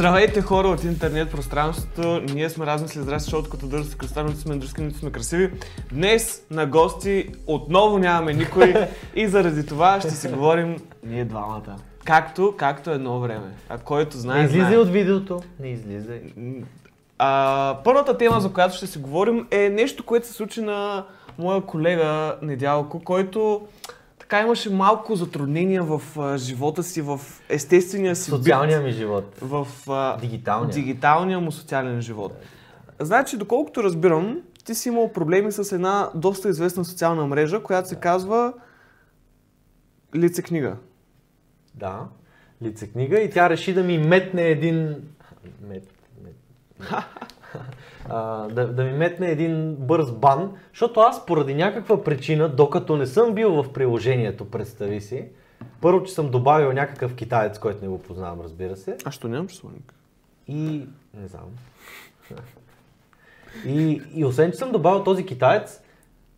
Здравейте хора от интернет пространството. Ние сме размисли здрасти, защото като дърси кръста, нито сме дръски, нито сме красиви. Днес на гости отново нямаме никой и заради това ще си говорим ние двамата. Както, както едно време. А който знае, Не излизай знае. от видеото. Не излизай. А, първата тема, за която ще си говорим е нещо, което се случи на моя колега Недялко, който така имаше малко затруднения в а, живота си, в естествения си Социалния бит, ми живот. в а, Дигиталния. дигиталния му социален живот. Значи, доколкото разбирам, ти си имал проблеми с една доста известна социална мрежа, която се казва Лице книга. Да. Лице книга и тя реши да ми метне един... Мет, мет, а, да, да ми метне един бърз бан, защото аз поради някаква причина, докато не съм бил в приложението, представи си, първо, че съм добавил някакъв китаец, който не го познавам, разбира се, А що нямаш слоник? И не знам. И, и освен, че съм добавил този китаец,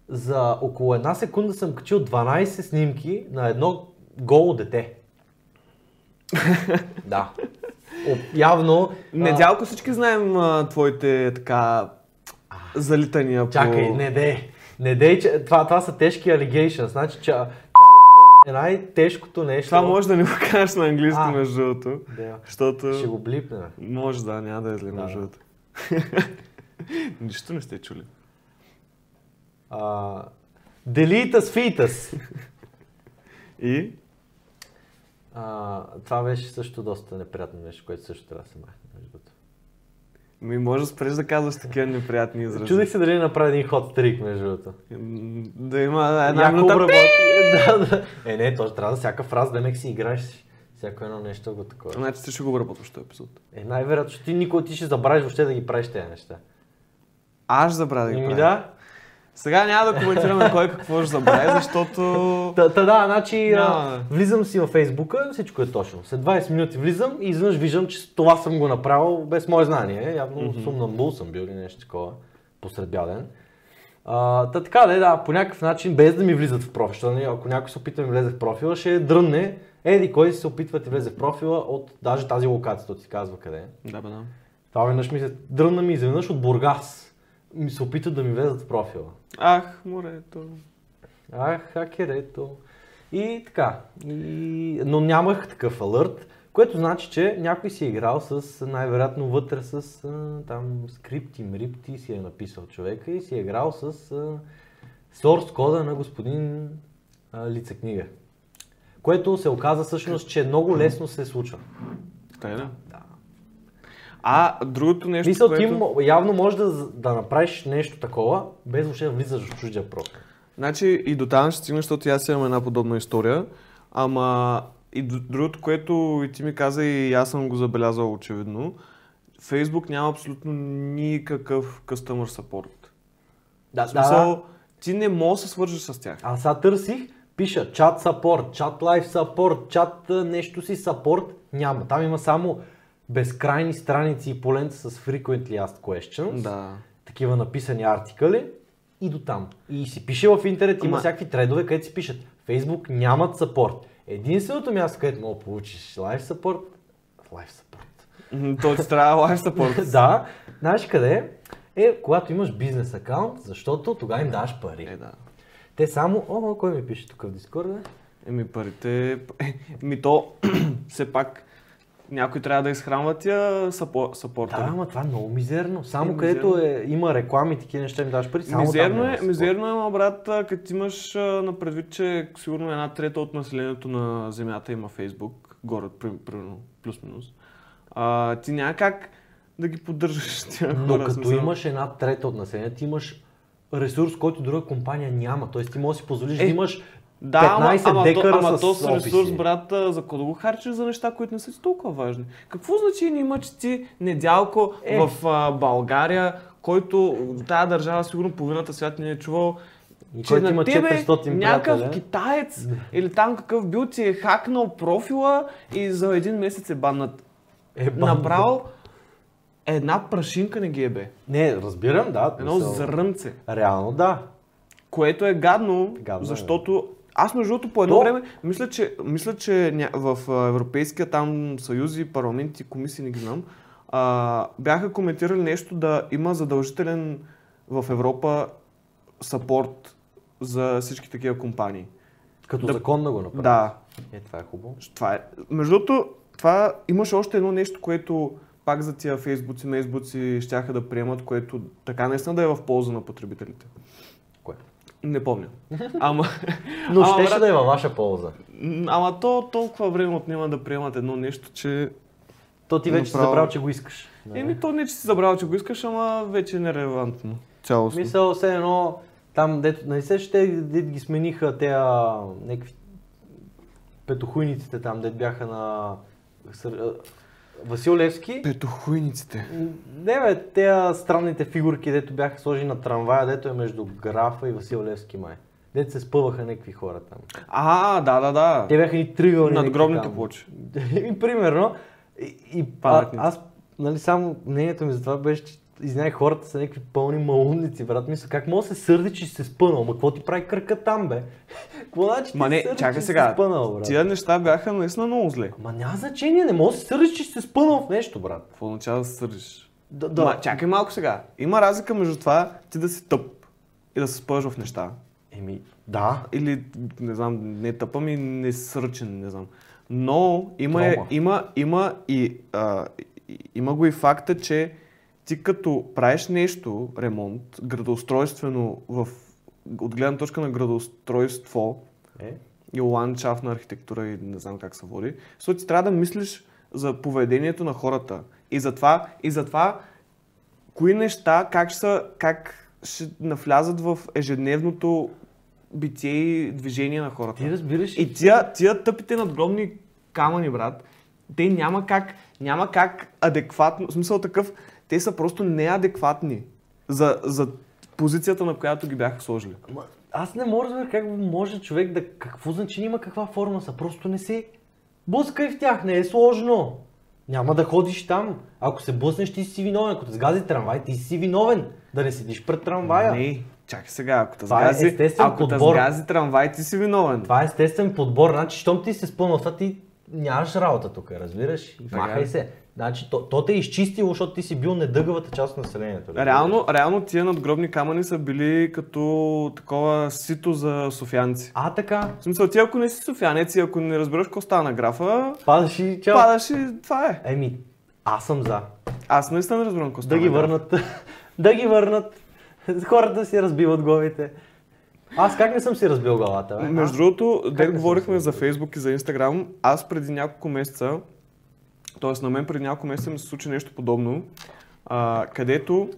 за около една секунда съм качил 12 снимки на едно голо дете. да. О, явно... Недялко всички знаем а, твоите така залитания Чакай, по... не дей. Не дей, че това, това са тежки allegation. Значи, че е най-тежкото нещо. Това може да не го кажеш на английски, А. между другото. Да. Защото... Ще го блипне. Може да, няма да е зле, между другото. Нищо не сте чули. Делитас фитас. И? А, това беше също доста неприятно нещо, което също трябва да се махне. Ми може да спреш да казваш такива неприятни изрази. Чудих се дали да направя един ход трик, между другото. Да има една Яко минута. да, да. Е, не, то трябва да всяка фраза да мек си играеш. Всяко едно нещо го такова. Значи ти ще го обработваш този епизод. Е, най-вероятно, ти никога ти ще забравиш въобще да ги правиш тези неща. Аз забравя да ги Ими правя. да. Сега няма да коментираме кой какво ще забрави, защото... Та, та да, значи Няма. влизам си във Фейсбука, всичко е точно. След 20 минути влизам и изведнъж виждам, че това съм го направил без мое знание. Явно mm-hmm. сумнамбул съм бил или нещо такова посред бял ден. А, та така да, да, по някакъв начин, без да ми влизат в профила, защото нали, ако някой се опита да ми влезе в профила, ще дрънне, еди кой се опитва да ти влезе в профила от даже тази локация, то ти казва къде е. Да, бе, да. Това веднъж ми се дрънна ми изведнъж от Бургас. Ми се опитат да ми влезат в профила. Ах, морето. Ах, хакерето. И така. И... Но нямах такъв алърт, което значи, че някой си е играл с, най-вероятно вътре с там скрипти, мрипти си е написал човека и си е играл с source кода на господин Лица книга. Което се оказа всъщност, че много лесно се случва. Тай да. Да. А, другото нещо, Мисъл, което... ти явно можеш да, да направиш нещо такова, без въобще да влизаш в чуждия профил. Значи и до там ще стигна, защото аз имам една подобна история. Ама и другото, което и ти ми каза и аз съм го забелязал очевидно, Facebook няма абсолютно никакъв customer support. Да, В смисъл, ти не можеш да се свържеш с тях. А сега търсих, пиша чат сапорт, чат лайф сапорт, чат нещо си сапорт. Няма. Там има само безкрайни страници и полента с frequently asked questions. Да. Такива написани артикъли и до там. И си пише в интернет, има Ама- всякакви тредове, където си пишат. Facebook нямат сапорт. Единственото място, където мога да получиш лайф сапорт, лайф сапорт. М, То ти трябва live support. да, знаеш къде е? Е, когато имаш бизнес акаунт, защото тогава им даваш пари. Е, да. Те само, о, кой ми пише тук в Дискорда? Еми парите... е, Ми то, все пак, някой трябва да изхранва тия сапо- сапорта. Да, ама това е много мизерно. Само Е, където е, има реклами, такива неща ми даваш пари, само Мизерно е, мизерно е, ма, брат, като имаш на предвид, че сигурно една трета от населението на Земята има Фейсбук, при- примерно, плюс-минус. А, ти няма как да ги поддържаш тия Но хора. като смисъл. имаш една трета от населението, ти имаш ресурс, който друга компания няма. Тоест ти можеш да си позволиш Е, да имаш Да, 15 ама, декара то, ама с то с ресурс, брат, за какво да го харчиш за неща, които не са толкова важни? Какво значение има, че ти недялко Е. в а, България, който тази държава сигурно половината свят не е чувал, И че на тебе 400 някакъв приятеля. китаец или там какъв бил ти е хакнал профила и за един месец е баннат. Е, бам, Направо една прашинка не ги е бе. Не, разбирам, да. Едно мисъл, зрънце. Реално да. Което е гадно, Гадно е. Аз между другото по едно То- време, мисля, че, мисля, че в Европейския там съюзи, парламенти, комисии, не ги знам, а, бяха коментирали нещо да има задължителен в Европа сапорт за всички такива компании. Като Да- закон да го направи. Да, Е, това е хубаво. това е. Между другото, това имаше още едно нещо, което пак за тия фейсбуци, мейсбуци щяха да приемат, което така наистина да е в полза на потребителите. Не помня. Ама, Но Ама, щеше брат- да е във ваша полза. ама то толкова време отнема да приемат едно нещо, че... То ти вече си Направо. забрал, че го искаш. Еми, то не, че си забрал, че го искаш, ама вече е нерелевантно. Цялостно. Мисъл, все едно, там, дето, нали се ще дето ги смениха те някакви петохуйниците там, дето бяха на Васил Левски. Петохуйниците. Не бе, те странните фигурки, дето бяха сложени на трамвая, дето е между графа и Васил Левски май. Дето се спъваха някакви хора там. А, да, да, да. Те бяха ни тригълни. Надгробните някакви там. плочи. и примерно, и, и а, аз, нали, само мнението ми за това беше, че Извинявай, хората са някакви пълни малумници, брат. Мисля, как мога да се сърди, че се спънал? Ма какво ти прави кръка там, бе? Какво значи Ма не, сърди, чакай сега. се спънал, брат? Тия неща бяха наистина много зле. Ма няма значение, не може да се сърдиш, че се спънал в нещо, брат. Какво означава да се сърдиш? Да, Да. Ма, чакай малко сега. Има разлика между това ти да си тъп и да се спъваш в неща. Еми, да. Или, не знам, не тъпа ми, не сръчен, не знам. Но има, е, има, има, и, а, и- има го и факта, че ти като правиш нещо, ремонт, градоустройствено, в, от гледна точка на градоустройство Е, и ландшафтна архитектура и не знам как се води, защото ти трябва да мислиш за поведението на хората. И затова, и затова кои неща, как ще, са, как ще навлязат в ежедневното битие и движение на хората. ти разбираш? И тия, тия тъпите надгробни камъни, брат, те няма как, няма как адекватно, в смисъл такъв, те са просто неадекватни за, за позицията, на която ги бяха сложили. Ма, аз не мога да разбера как може човек да... Какво значение има каква форма са? Просто не се блъскай в тях, не е сложно. Няма да ходиш там. Ако се блъснеш, ти си виновен. Ако те сгази трамвай, ти си виновен. Да не седиш пред трамвая. Не, чакай сега, ако те е сгази, естествен ако те подбор. сгази трамвай, ти си виновен. Това е естествен подбор. Значи, щом ти се спънал, това ти нямаш работа тук, разбираш? И махай е. се. Значи, то, то те е изчистило, защото ти си бил недъгавата част от населението. разбираш? Реално, реално тия надгробни камъни са били като такова сито за софианци. А, така. В смисъл, ти ако не си софианец и ако не разбираш какво става на графа, Падаш и чао. падаш и това е. Еми, аз съм за. Аз наистина не разбирам какво Да става ги на графа. върнат. да ги върнат. Хората си разбиват главите. Аз как не съм си разбил главата, бе? Между другото, съм говорихме за Фейсбук и за Инстаграм, аз преди няколко месеца, т.е. на мен преди няколко месеца ми се случи нещо подобно, а, където,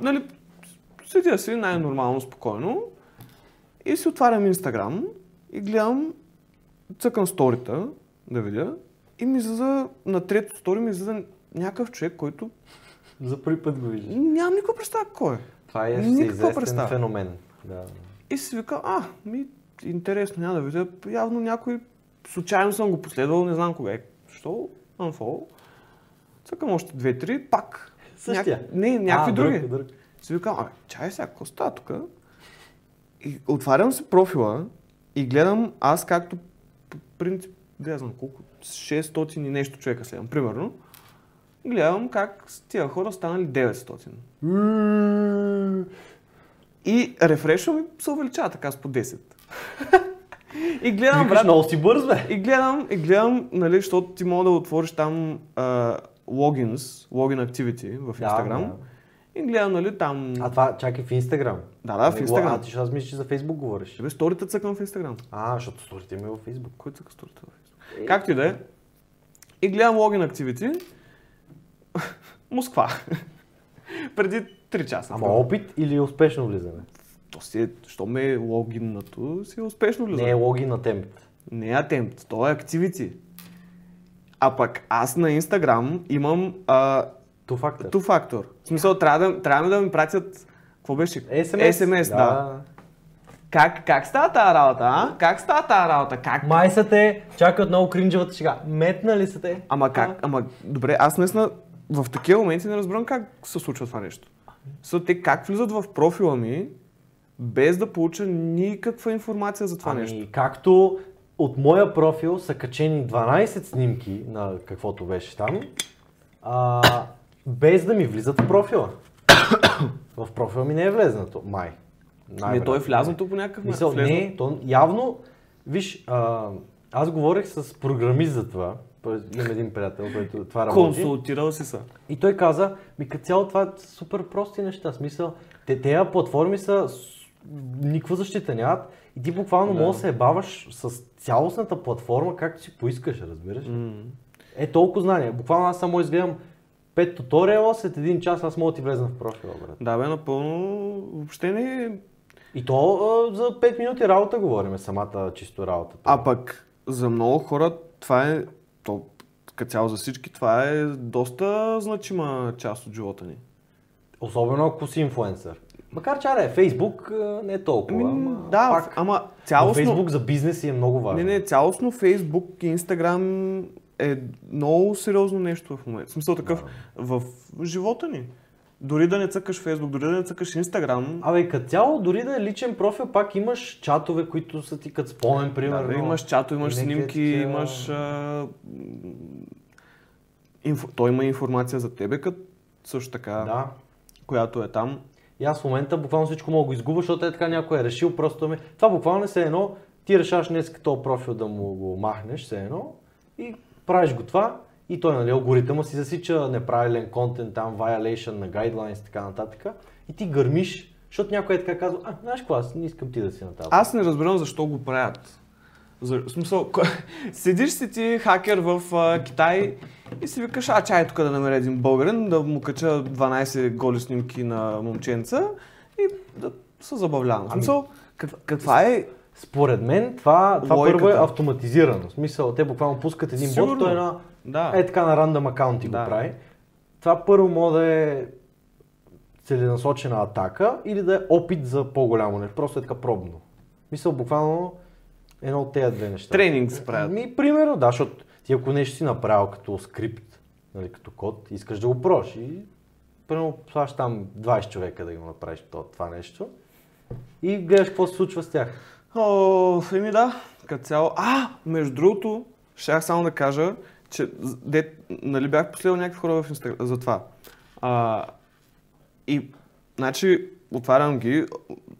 нали, седя си най-нормално, спокойно и си отварям Инстаграм и гледам, цъкам сторита да видя и ми излиза, на трето стори ми излиза някакъв човек, който За първи път го виждаш. нямам никаква представа кой е. Това е всеизвестен феномен. Да. И си вика, а, ми, интересно, няма да видя. Явно някой, случайно съм го последвал, не знам кога е. Що? Unfollow. Цъкам още две-три, пак. Същия? Не, някакви А, други. друг, друг. Си викам, а, чай сега, какво става тук? И отварям си профила и гледам аз както по принцип, я знам колко, 600 и нещо човека следвам, примерно. Гледам как с тия хора станали 900. И рефреша ми се увеличава така с по 10. и гледам, Викаш, брат, много си бърз, бе. и гледам, и гледам, нали, защото ти мога да отвориш там а, logins, login activity в Да, Instagram. да. И гледам, нали, там... А това чакай в Инстаграм. Да, да, в Инстаграм. А ти ще аз мисля, че за Фейсбук говориш. Тебе сторите цъкам в Instagram. А, защото сторите ми е във Фейсбук. Кой цъка сторите в Instagram? Както и да е. И гледам login activity. Москва. Преди 3 часа. Ама опит или успешно влизане? То си е, що ме е логиннато, си е успешно влиза. Не е логин на темп. Не е attempt, то е activity. А пък аз на Instagram имам а, Ту фактор. two factor. В смисъл, трябва да, трябва да ми пратят, какво беше? SMS. SMS, да. Как, как става тази работа, а? Как става тази работа? Как? Май са те, чакай отново кринджевата шега. Метна ли са те? Ама как? Ама добре, аз наистина в такива моменти не разбирам как се случва това нещо. Са те как влизат в профила ми без да получа никаква информация за това ами, нещо. както от моя профил са качени 12 снимки на каквото беше там, а, без да ми влизат в профила. в профила ми не е влезнато, май. Не, Най-вероятно. той е влязното по някакъв начин. не, то явно, виж, а, аз говорих с програмист за това, Тоест, имам един приятел, който това работи. Консултирал си са. И той каза, ми като цяло това са супер прости неща. Смисъл, те, тези платформи са никаква защита нямат и ти буквално Да. можеш да се баваш с цялостната платформа, както си поискаш, разбираш. М. Е толкова знания. Буквално аз само изгледам пет туториала, след един час аз мога да ти влезна в профила, брат. Да, бе, напълно. Въобще не. И то а, за 5 минути работа говорим, самата чисто работа. А пък за много хора това е. То, като цяло за всички, това е доста значима част от живота ни. Особено ако си инфуенсър. Макар че аре, Фейсбук не е толкова. Ами, ама да, пак. ама Но цялостно. Фейсбук за бизнес е много важно. Не, не, цялостно Фейсбук и Инстаграм е много сериозно нещо в момента. В смисъл такъв в живота ни. Дори да не цъкаш Фейсбук, дори да не цъкаш Инстаграм, Абе, като цяло, дори да е личен профил, пак имаш чатове, които са ти като спомен, да, примерно. бе, имаш чато, имаш снимки, такива- имаш... А, инфо, той има информация за тебе, като също така, Да. която е там. И аз в момента буквално всичко мога да го изгубя, защото е така някой е решил просто ме... Това буквално е все едно, ти решаваш днес този профил да му го махнеш, все едно, и правиш го това, и той, нали, алгоритъма си засича неправилен контент, там, violation на guidelines и така нататък, и ти гърмиш, защото някой е така казва, а, знаеш какво, аз не искам ти да си на тази. Аз не разбирам защо го правят. За, в смисъл, седиш си ти хакер в а, Китай и си викаш, а чай тук да намеря един българин, да му кача 12 голи снимки на момченца и да се забавлявам. В смисъл, как, каква е... Според мен това, това първо е автоматизирано. В смисъл, те буквално пускат един Сигурно. бот, той е на Да. е така на рандъм акаунти Да. го прави. Това първо може да е целенасочена атака или да е опит за по-голямо нещо. Просто е така пробно. Мисъл, буквално едно от тези две неща. Тренинг се правят. Ми, примерно, да, защото ти ако нещо си направил като скрипт, нали, като код, искаш да го прош и примерно слагаш там 20 човека да го направиш то- това нещо и гледаш какво се случва с тях. О, еми да, като цяло. А, между другото, щях само да кажа, че де, нали бях последвал някакви хора в Инстаграм за това. А, и, значи, отварям ги,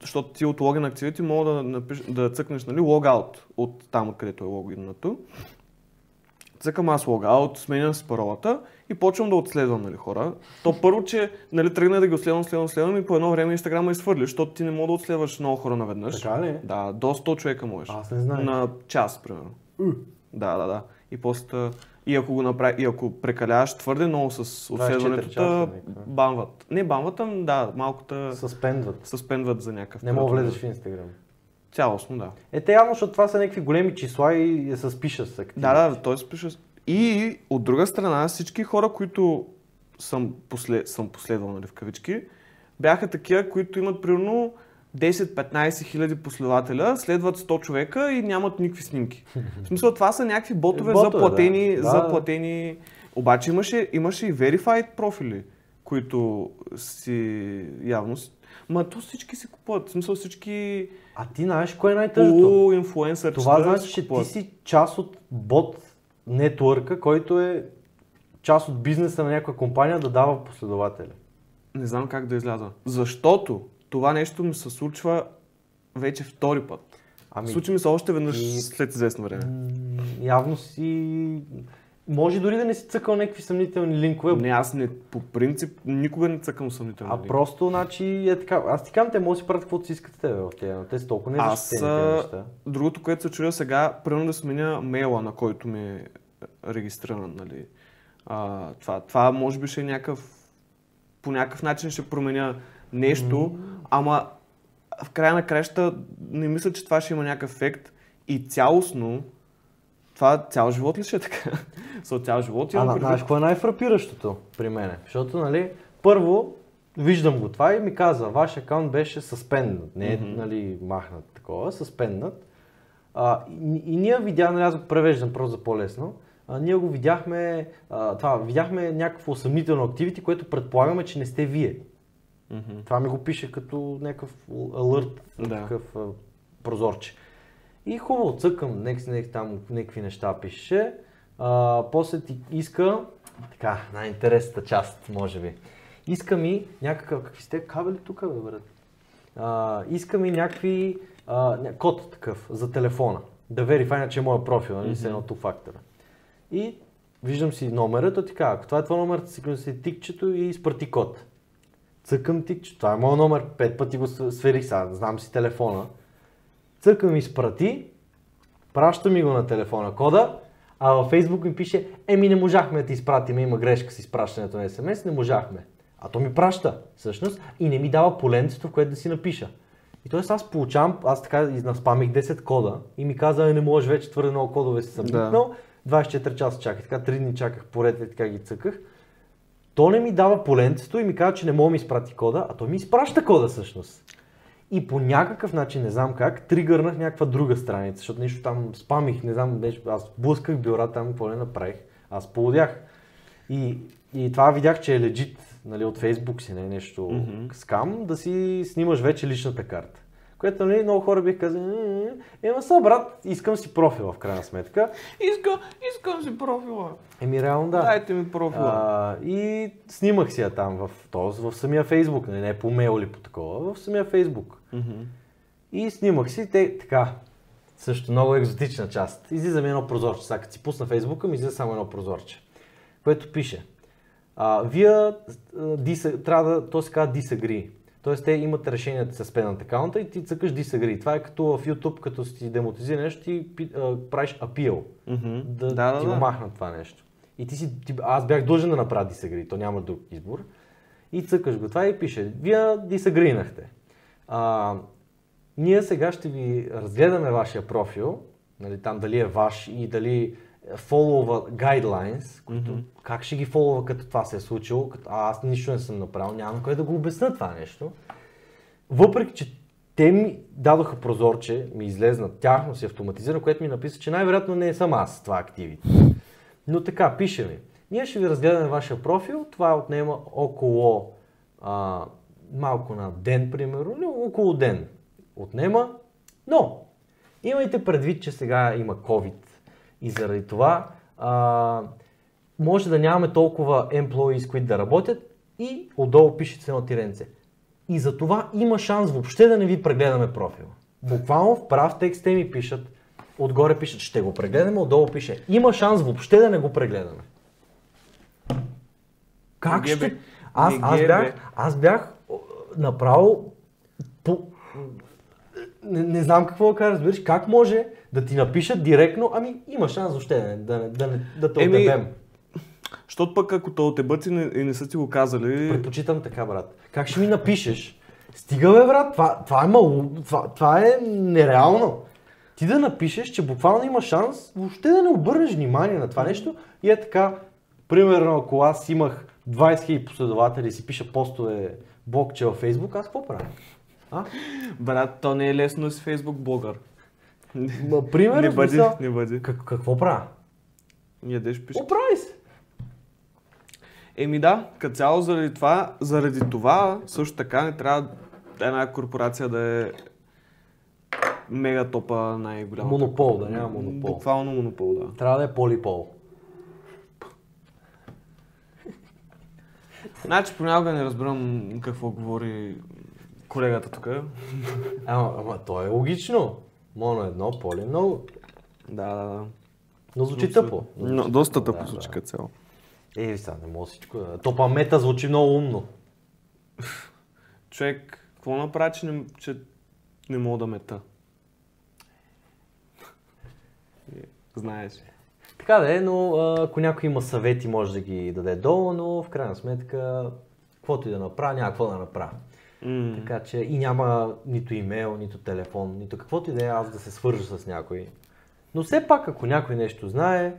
защото ти от логин активити мога да, напиш, да цъкнеш, нали, логаут от там, откъдето е логинато. Цъкам аз логаут, сменям си паролата и почвам да отследвам нали, хора. То първо, че нали, тръгна да ги отследвам, следвам, следвам и по едно време Инстаграма изхвърли, защото ти не мога да отследваш много хора наведнъж. Така ли? Да, до 100 човека можеш. Аз не знаех. На час, примерно. Да, да, да. И после и ако го направи, и ако прекаляваш твърде много с 24 отследването, часа, някаква. банват. Не банват, ами да, малко те Съспендват. съспендват за някакъв Не мога влезеш в Инстаграм. Цялостно, да. Е, те явно, защото това са някакви големи числа и я се спиша с активни. Да, да, той се пише. И от друга страна, всички хора, които съм, послед, съм последвал, нали, в кавички, бяха такива, които имат примерно 10-15 хиляди последователя, следват 100 човека и нямат никакви снимки. В смисъл, това са някакви ботове, Ботове, за платени, да. за платени. Обаче имаше, имаше и verified профили, които си явно... Ма то всички си купуват. В смисъл всички А ти знаеш кое е най-тъжното? полуинфлуенсърчета Това значи, че ти си част от бот нетворка, който е част от бизнеса на някоя компания да дава последователи. Не знам как да изляза. Защото това нещо ми се случва вече втори път. Ами, Случи ми се още веднъж и- след известно време. явно си... Може дори да не си цъкал някакви съмнителни линкове, Не, аз не, по принцип никога не цъкам съмнително. а просто, значи, е така. Аз ти казвам, те може да си правят каквото си искате тебе в тези, но те са толкова Аз, незащитени тези а, неща. Другото, което се чудя сега, примерно да сменя мейла, на който ми е регистриран, нали. А, това, това може би ще е някакъв, по някакъв начин ще променя нещо, ама в края на краща не мисля, че това ще има някакъв ефект и цялостно, това цял живот ли ще е така? Со цял живот А, имам предвид. знаеш какво е най-фрапиращото при мене? Защото, нали, първо виждам го това и ми казва, ваш акаунт беше съспенднат, не е, Мгм. нали, махнат такова, съспенднат. А, и, и ние видяхме, нали, аз го превеждам просто за по-лесно, а, ние го видяхме, а, това, видяхме някакво съмнително активити, което предполагаме, че не сте вие. Мгм. Това ми го пише като някакъв алърт, Да. някакъв а, прозорче. И хубаво, цъкам, next, next, там някакви неща пише. А, после ти иска, така, най-интересната част, може би. Иска ми някакъв, какви сте кабели тук, бе, брат? А, иска ми някакви, а, ня- код такъв за телефона. Да верифайна, че е моя профил, нали, с едно фактора. И виждам си номера, то ти казва, ако това е твой номер, циквам си тикчето и изпрати код. Цъкам тикче, това е моят номер, пет пъти го сверих сега, знам си телефона. Цъкам изпрати, праща ми го на телефона кода, а във Фейсбук ми пише, еми не можахме да ти изпратиме, има грешка с изпращането на СМС, не можахме. А то ми праща, всъщност, и не ми дава поленцето, в което да си напиша. И т.е. аз получавам, аз така наспамих 10 кода и ми каза, «Е, не можеш вече твърде много кодове си съм Да. викнал, 24 часа чаках, така 3 дни чаках поред и така ги цъках. То не ми дава поленцето и ми казва, че не мога да ми изпрати кода, а той ми изпраща кода всъщност. И по някакъв начин, не знам как, тригърнах някаква друга страница, защото нещо там спамих, не знам, беше, аз блъсках бюра там, какво не направих, аз полудях. И, и това видях, че е легит нали, от Фейсбук си, не е нещо Мгм. скам, да си снимаш вече личната карта. Което нали, много хора бих казали, «М, ема са брат, искам си профила в крайна сметка. Иска, искам си профила. Еми реално да. Дайте ми профила. А, и снимах си я там в, тоест, в самия Фейсбук, не, не по мейл или по такова, в самия Фейсбук. Мгм. И снимах си те така. Също много екзотична част. Излиза ми едно прозорче. Сега като си пусна Фейсбука, ми излиза само едно прозорче. Което пише. А, вие а, dis- трябва да, то се казва disagree. Тоест те имат решение да suspend акаунта и ти цъкаш disagree. Това е като в YouTube, като си демотизира нещо, ти правиш appeal. Мгм. Да, да, да, ти го да. махнат това нещо. И ти си, ти, аз бях длъжен да направя disagree, то няма друг избор. И цъкаш го това и пише, вие дисагринахте. А, ние сега ще ви разгледаме вашия профил, нали, там дали е ваш и дали фоллова guidelines, които, Мгм. как ще ги фоллова като това се е случило, като, а, аз нищо не съм направил, нямам кой да го обясна това нещо. Въпреки, че те ми дадоха прозорче, ми излезна тяхно си автоматизирано, което ми написа, че най-вероятно не съм аз това активите. Но така, пише ми. Ние ще ви разгледаме вашия профил. Това отнема около а, малко на ден, примерно, не, около ден отнема. Но, имайте предвид, че сега има COVID и заради това а, може да нямаме толкова employees, които да работят и отдолу пише с едно тиренце. И за това има шанс въобще да не ви прегледаме профила. Буквално в прав текст те ми пишат, отгоре пишат, ще го прегледаме, отдолу пише, има шанс въобще да не го прегледаме. Как Не ги е, ще... Аз, аз, бях, аз бях направо по... Не, не знам какво да кажа, разбираш, как може да ти напишат директно, ами има шанс въобще да, да, да, да те Еми, отебем. Защото пък ако те отебат и не, и не са ти го казали... Предпочитам така, брат. Как ще ми напишеш? Стига бе, брат, това, това е мало, това, това е нереално. Ти да напишеш, че буквално има шанс въобще да не обърнеш внимание на това нещо и е така, примерно ако аз имах 20 000 последователи и си пиша постове блокче във Facebook, аз какво правя? А? Брат, то не е лесно си фейсбук блогър. Ма, примерно, не бъди, смисъл, не бъди. Как, какво правя? Ядеш пиш. Оправи се! Еми да, като цяло заради това, заради това също така не трябва една корпорация да е мега топа най-голяма. Монопол, да няма монопол. Буквално монопол, да. Трябва да е полипол. Значи понякога не разбирам какво говори колегата тук. Ама, ама то е логично. Моно едно, поли много. Да, да, да. Но звучи тъпо. Но доста тъпо, да, звучи да. като цяло. Е, сега не мога всичко да... То па мета звучи много умно. Човек, какво направи, че не, че не мога да мета? Е, Знаеш. Така да е, но ако някой има съвети, може да ги даде долу, но в крайна сметка, каквото и да направя, няма какво да направя. М, Така че и няма нито имейл, нито телефон, нито каквото и да е аз да се свържа с някой. Но все пак, ако някой нещо знае,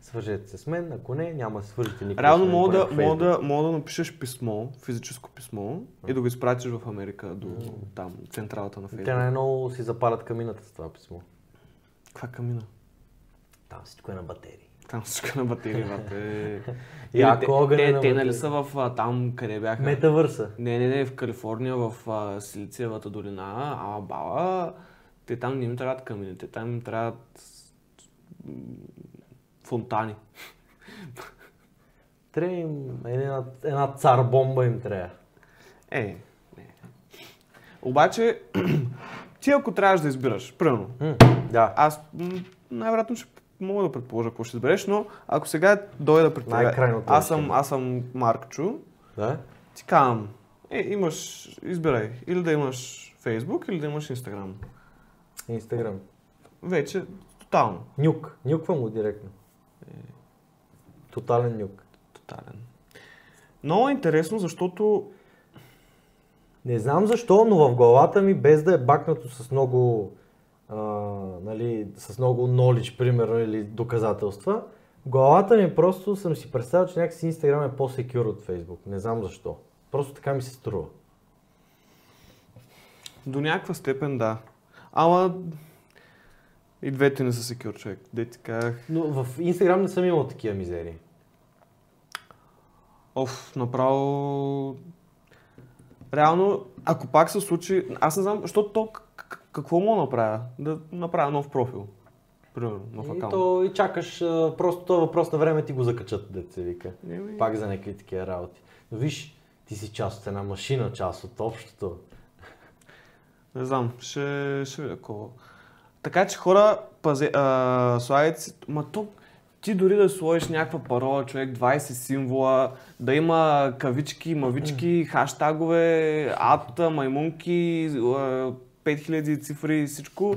свържете се с мен, ако не, няма да свържете никога Реално мога да, мога, да, мога да напишеш писмо, физическо писмо и да го изпратиш в Америка до там, централата на Те Фейсбук. най-много си запалят камината с това писмо. Каква камина? Там всичко е на батерии. Там всичко на батерии, бате. И ако те, огън е те, те, нали са в а, там, къде бяха? Метавърса. Не, не, не, в Калифорния, в а, Силициевата долина, ала бала, те там не им трябват камини, те там им трябват фонтани. Трябва им една, една цар бомба им трябва. Е, не. Обаче, ти ако трябваш да избираш, примерно, да. аз най-вероятно ще мога да предположа какво ще избереш, но ако сега дойда при теб, аз съм, решение. аз съм Маркчо, Да? ти казвам, е, имаш, избирай, или да имаш Facebook, или да имаш Instagram. Инстаграм. Вече, тотално. Нюк. Нюква му директно. Тотален нюк. Тотален. Много е интересно, защото Не знам защо, но в главата ми, без да е бакнато с много, а, нали, с много knowledge, примерно, или доказателства, главата ми просто съм си представил, че някакси Инстаграм е по-секюр от Фейсбук. Не знам защо. Просто така ми се струва. до някаква степен да. Ама и двете не са секюр, човек. Де ти казах. Но в Инстаграм не съм имал такива мизерии. Оф, направо... Реално, ако пак се случи... Аз не знам, защото то к- к- какво мога да направя? Да направя нов профил. Примерно, нов И, то, и чакаш, просто е въпрос на време ти го закачат, дете се вика. Еми, Пак за някакви такива работи. Но виж, ти си част от една машина, част от общото. Не знам, ще, ще видя какво. Така че хора, пазе, а, слагайте си, ма то, ти дори да сложиш някаква парола, човек, 20 символа, да има кавички, мавички, хаштагове, ата, маймунки, 5000 цифри, всичко.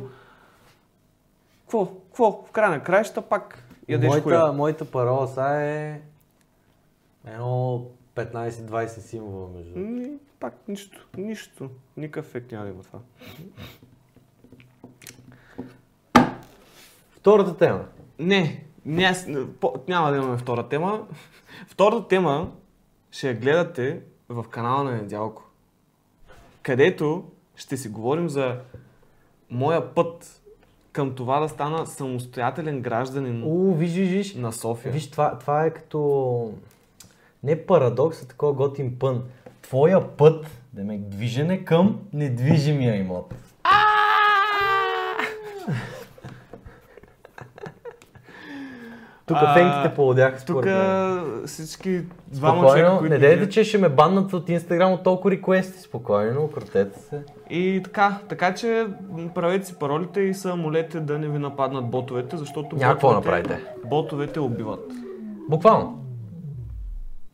Какво? Какво? В края на краища пак ядеш моята, хуя. моята парола сега е едно 15-20 символа между. другото. М, Пак нищо, нищо. Никакъв ефект няма да има това. Втората тема. Не, не по, няма да имаме втора тема. Втората тема ще я гледате в канала на Недялко, където ще си говорим за моя път към това да стана самостоятелен гражданин виж, виж, виж. на София. Виж, това, това е като... Не парадокс, а такова готин пън. Твоя път, да ме движене към недвижимия имот. Тук А, фенките полудяха Тук според мен. всички двама човека, които не гледат. че ще ме баннат от Инстаграм от толкова реквести. Спокойно, крутете се. И така, така че правете си паролите и се молете да не ви нападнат ботовете, защото Няма ботовете, направите. ботовете убиват. Буквално.